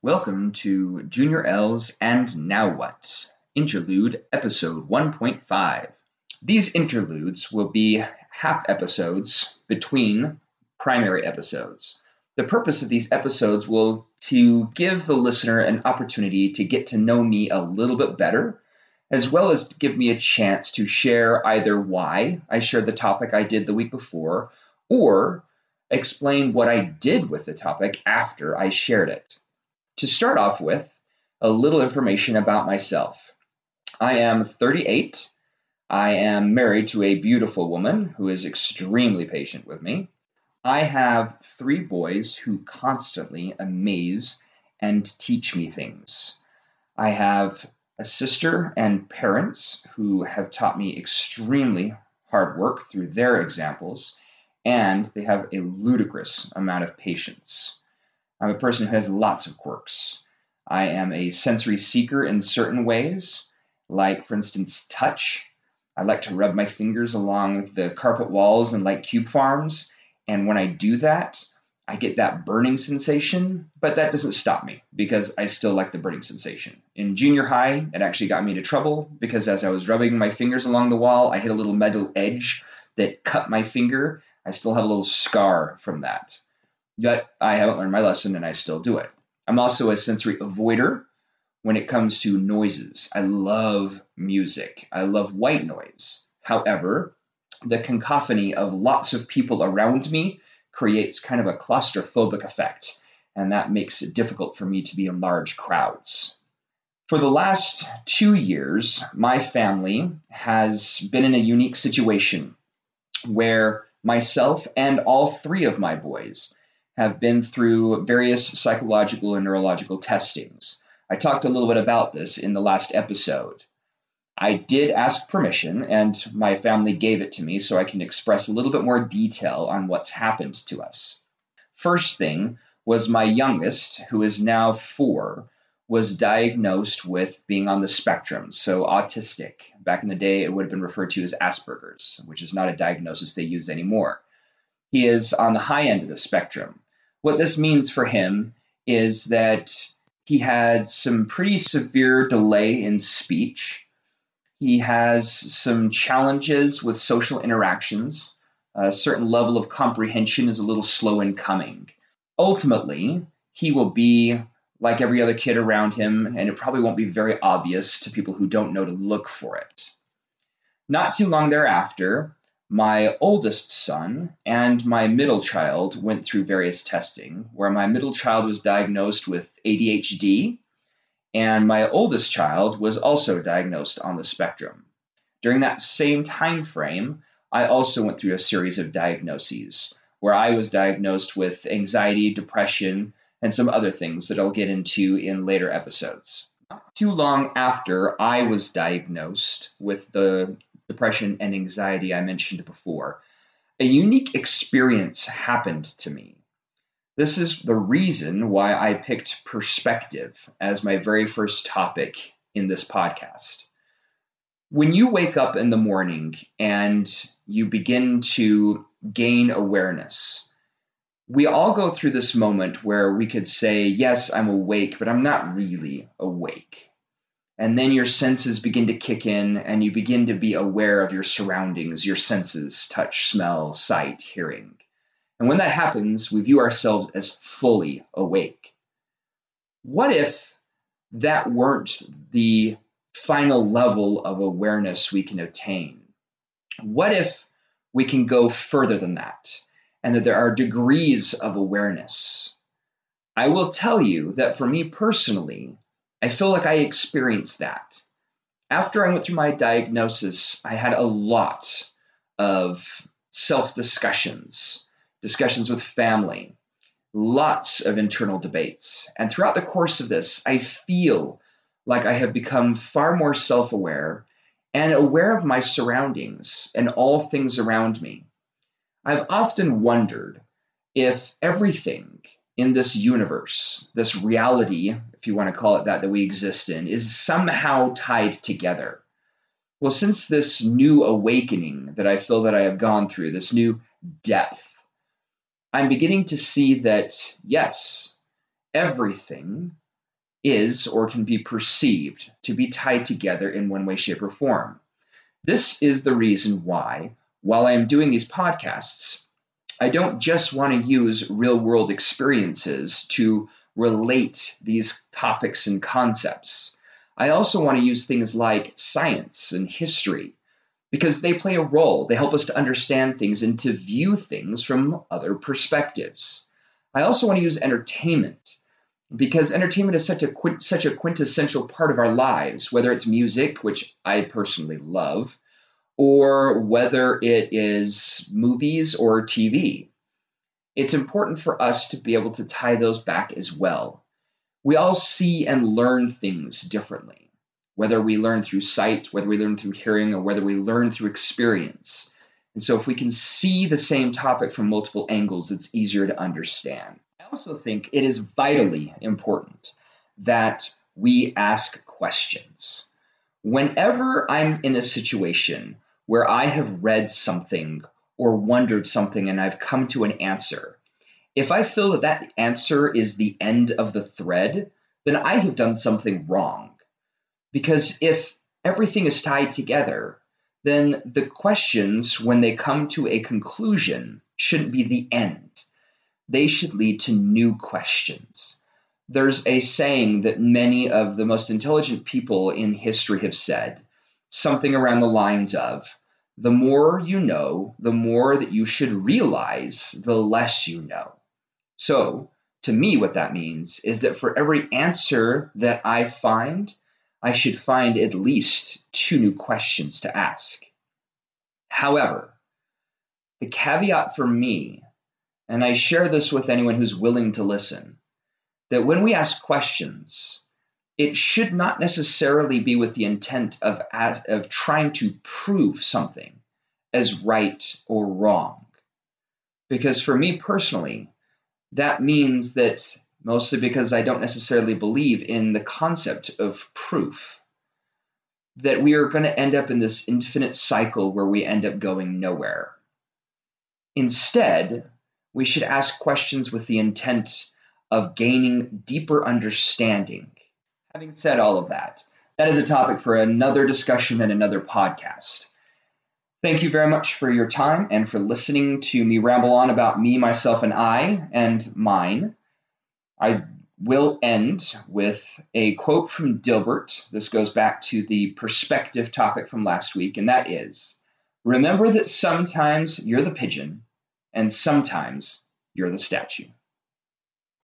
Welcome to Junior L's And Now What? Interlude Episode 1.5. These interludes will be half episodes between primary episodes. The purpose of these episodes will to give the listener an opportunity to get to know me a little bit better, as well as give me a chance to share either why I shared the topic I did the week before, or explain what I did with the topic after I shared it. To start off with, a little information about myself. I am 38. I am married to a beautiful woman who is extremely patient with me. I have three boys who constantly amaze and teach me things. I have a sister and parents who have taught me extremely hard work through their examples, and they have a ludicrous amount of patience. I'm a person who has lots of quirks. I am a sensory seeker in certain ways, like, for instance, touch. I like to rub my fingers along the carpet walls and like cube farms. And when I do that, I get that burning sensation, but that doesn't stop me because I still like the burning sensation. In junior high, it actually got me into trouble because as I was rubbing my fingers along the wall, I hit a little metal edge that cut my finger. I still have a little scar from that. Yet I haven't learned my lesson and I still do it. I'm also a sensory avoider when it comes to noises. I love music, I love white noise. However, the cacophony of lots of people around me creates kind of a claustrophobic effect, and that makes it difficult for me to be in large crowds. For the last two years, my family has been in a unique situation where myself and all three of my boys have been through various psychological and neurological testings. I talked a little bit about this in the last episode. I did ask permission, and my family gave it to me so I can express a little bit more detail on what's happened to us. First thing was my youngest, who is now four, was diagnosed with being on the spectrum, so autistic. Back in the day, it would have been referred to as Asperger's, which is not a diagnosis they use anymore. He is on the high end of the spectrum. What this means for him is that he had some pretty severe delay in speech. He has some challenges with social interactions. A certain level of comprehension is a little slow in coming. Ultimately, he will be like every other kid around him, and it probably won't be very obvious to people who don't know to look for it. Not too long thereafter, my oldest son and my middle child went through various testing, where my middle child was diagnosed with ADHD, and my oldest child was also diagnosed on the spectrum. During that same time frame, I also went through a series of diagnoses, where I was diagnosed with anxiety, depression, and some other things that I'll get into in later episodes. Not too long after I was diagnosed with the depression, and anxiety I mentioned before, a unique experience happened to me. This is the reason why I picked perspective as my very first topic in this podcast. When you wake up in the morning and you begin to gain awareness, we all go through this moment where we could say, Yes, I'm awake, but I'm not really awake. And then your senses begin to kick in and you begin to be aware of your surroundings, your senses, touch, smell, sight, hearing. And when that happens, we view ourselves as fully awake. What if that weren't the final level of awareness we can attain? What if we can go further than that and that there are degrees of awareness? I will tell you that for me personally, I feel like I experienced that. After I went through my diagnosis, I had a lot of self discussions, discussions with family, lots of internal debates. And throughout the course of this, I feel like I have become far more self aware and aware of my surroundings and all things around me. I've often wondered if everything in this universe, this reality, if you want to call it that, that we exist in, is somehow tied together. Well, since this new awakening that I feel that I have gone through, this new depth, I'm beginning to see that, yes, everything is or can be perceived to be tied together in one way, shape, or form. This is the reason why, while I am doing these podcasts, I don't just want to use real world experiences to relate these topics and concepts. I also want to use things like science and history because they play a role. They help us to understand things and to view things from other perspectives. I also want to use entertainment because entertainment is such a such a quintessential part of our lives, whether it's music, which I personally love, or whether it is movies or TV. It's important for us to be able to tie those back as well. We all see and learn things differently, whether we learn through sight, whether we learn through hearing, or whether we learn through experience. And so, if we can see the same topic from multiple angles, it's easier to understand I also think it is vitally important that we ask questions. Whenever I'm in a situation where I have read something or wondered something and I've come to an answer, if I feel that that answer is the end of the thread, then I have done something wrong. Because if everything is tied together, then the questions, when they come to a conclusion, shouldn't be the end they should lead to new questions. There's a saying that many of the most intelligent people in history have said, something around the lines of, the more you know, the more that you should realize, the less you know. So, to me, what that means is that for every answer that I find, I should find at least two new questions to ask. However, the caveat for me and I share this with anyone who's willing to listen, that when we ask questions, it should not necessarily be with the intent of, of trying to prove something as right or wrong. Because for me personally, that means that mostly because I don't necessarily believe in the concept of proof, that we are going to end up in this infinite cycle where we end up going nowhere. Instead, we should ask questions with the intent of gaining deeper understanding. Having said all of that, that is a topic for another discussion and another podcast. Thank you very much for your time and for listening to me ramble on about me, myself, and I and mine. I will end with a quote from Dilbert. This goes back to the perspective topic from last week, and that is Remember that sometimes you're the pigeon and sometimes you're the statue.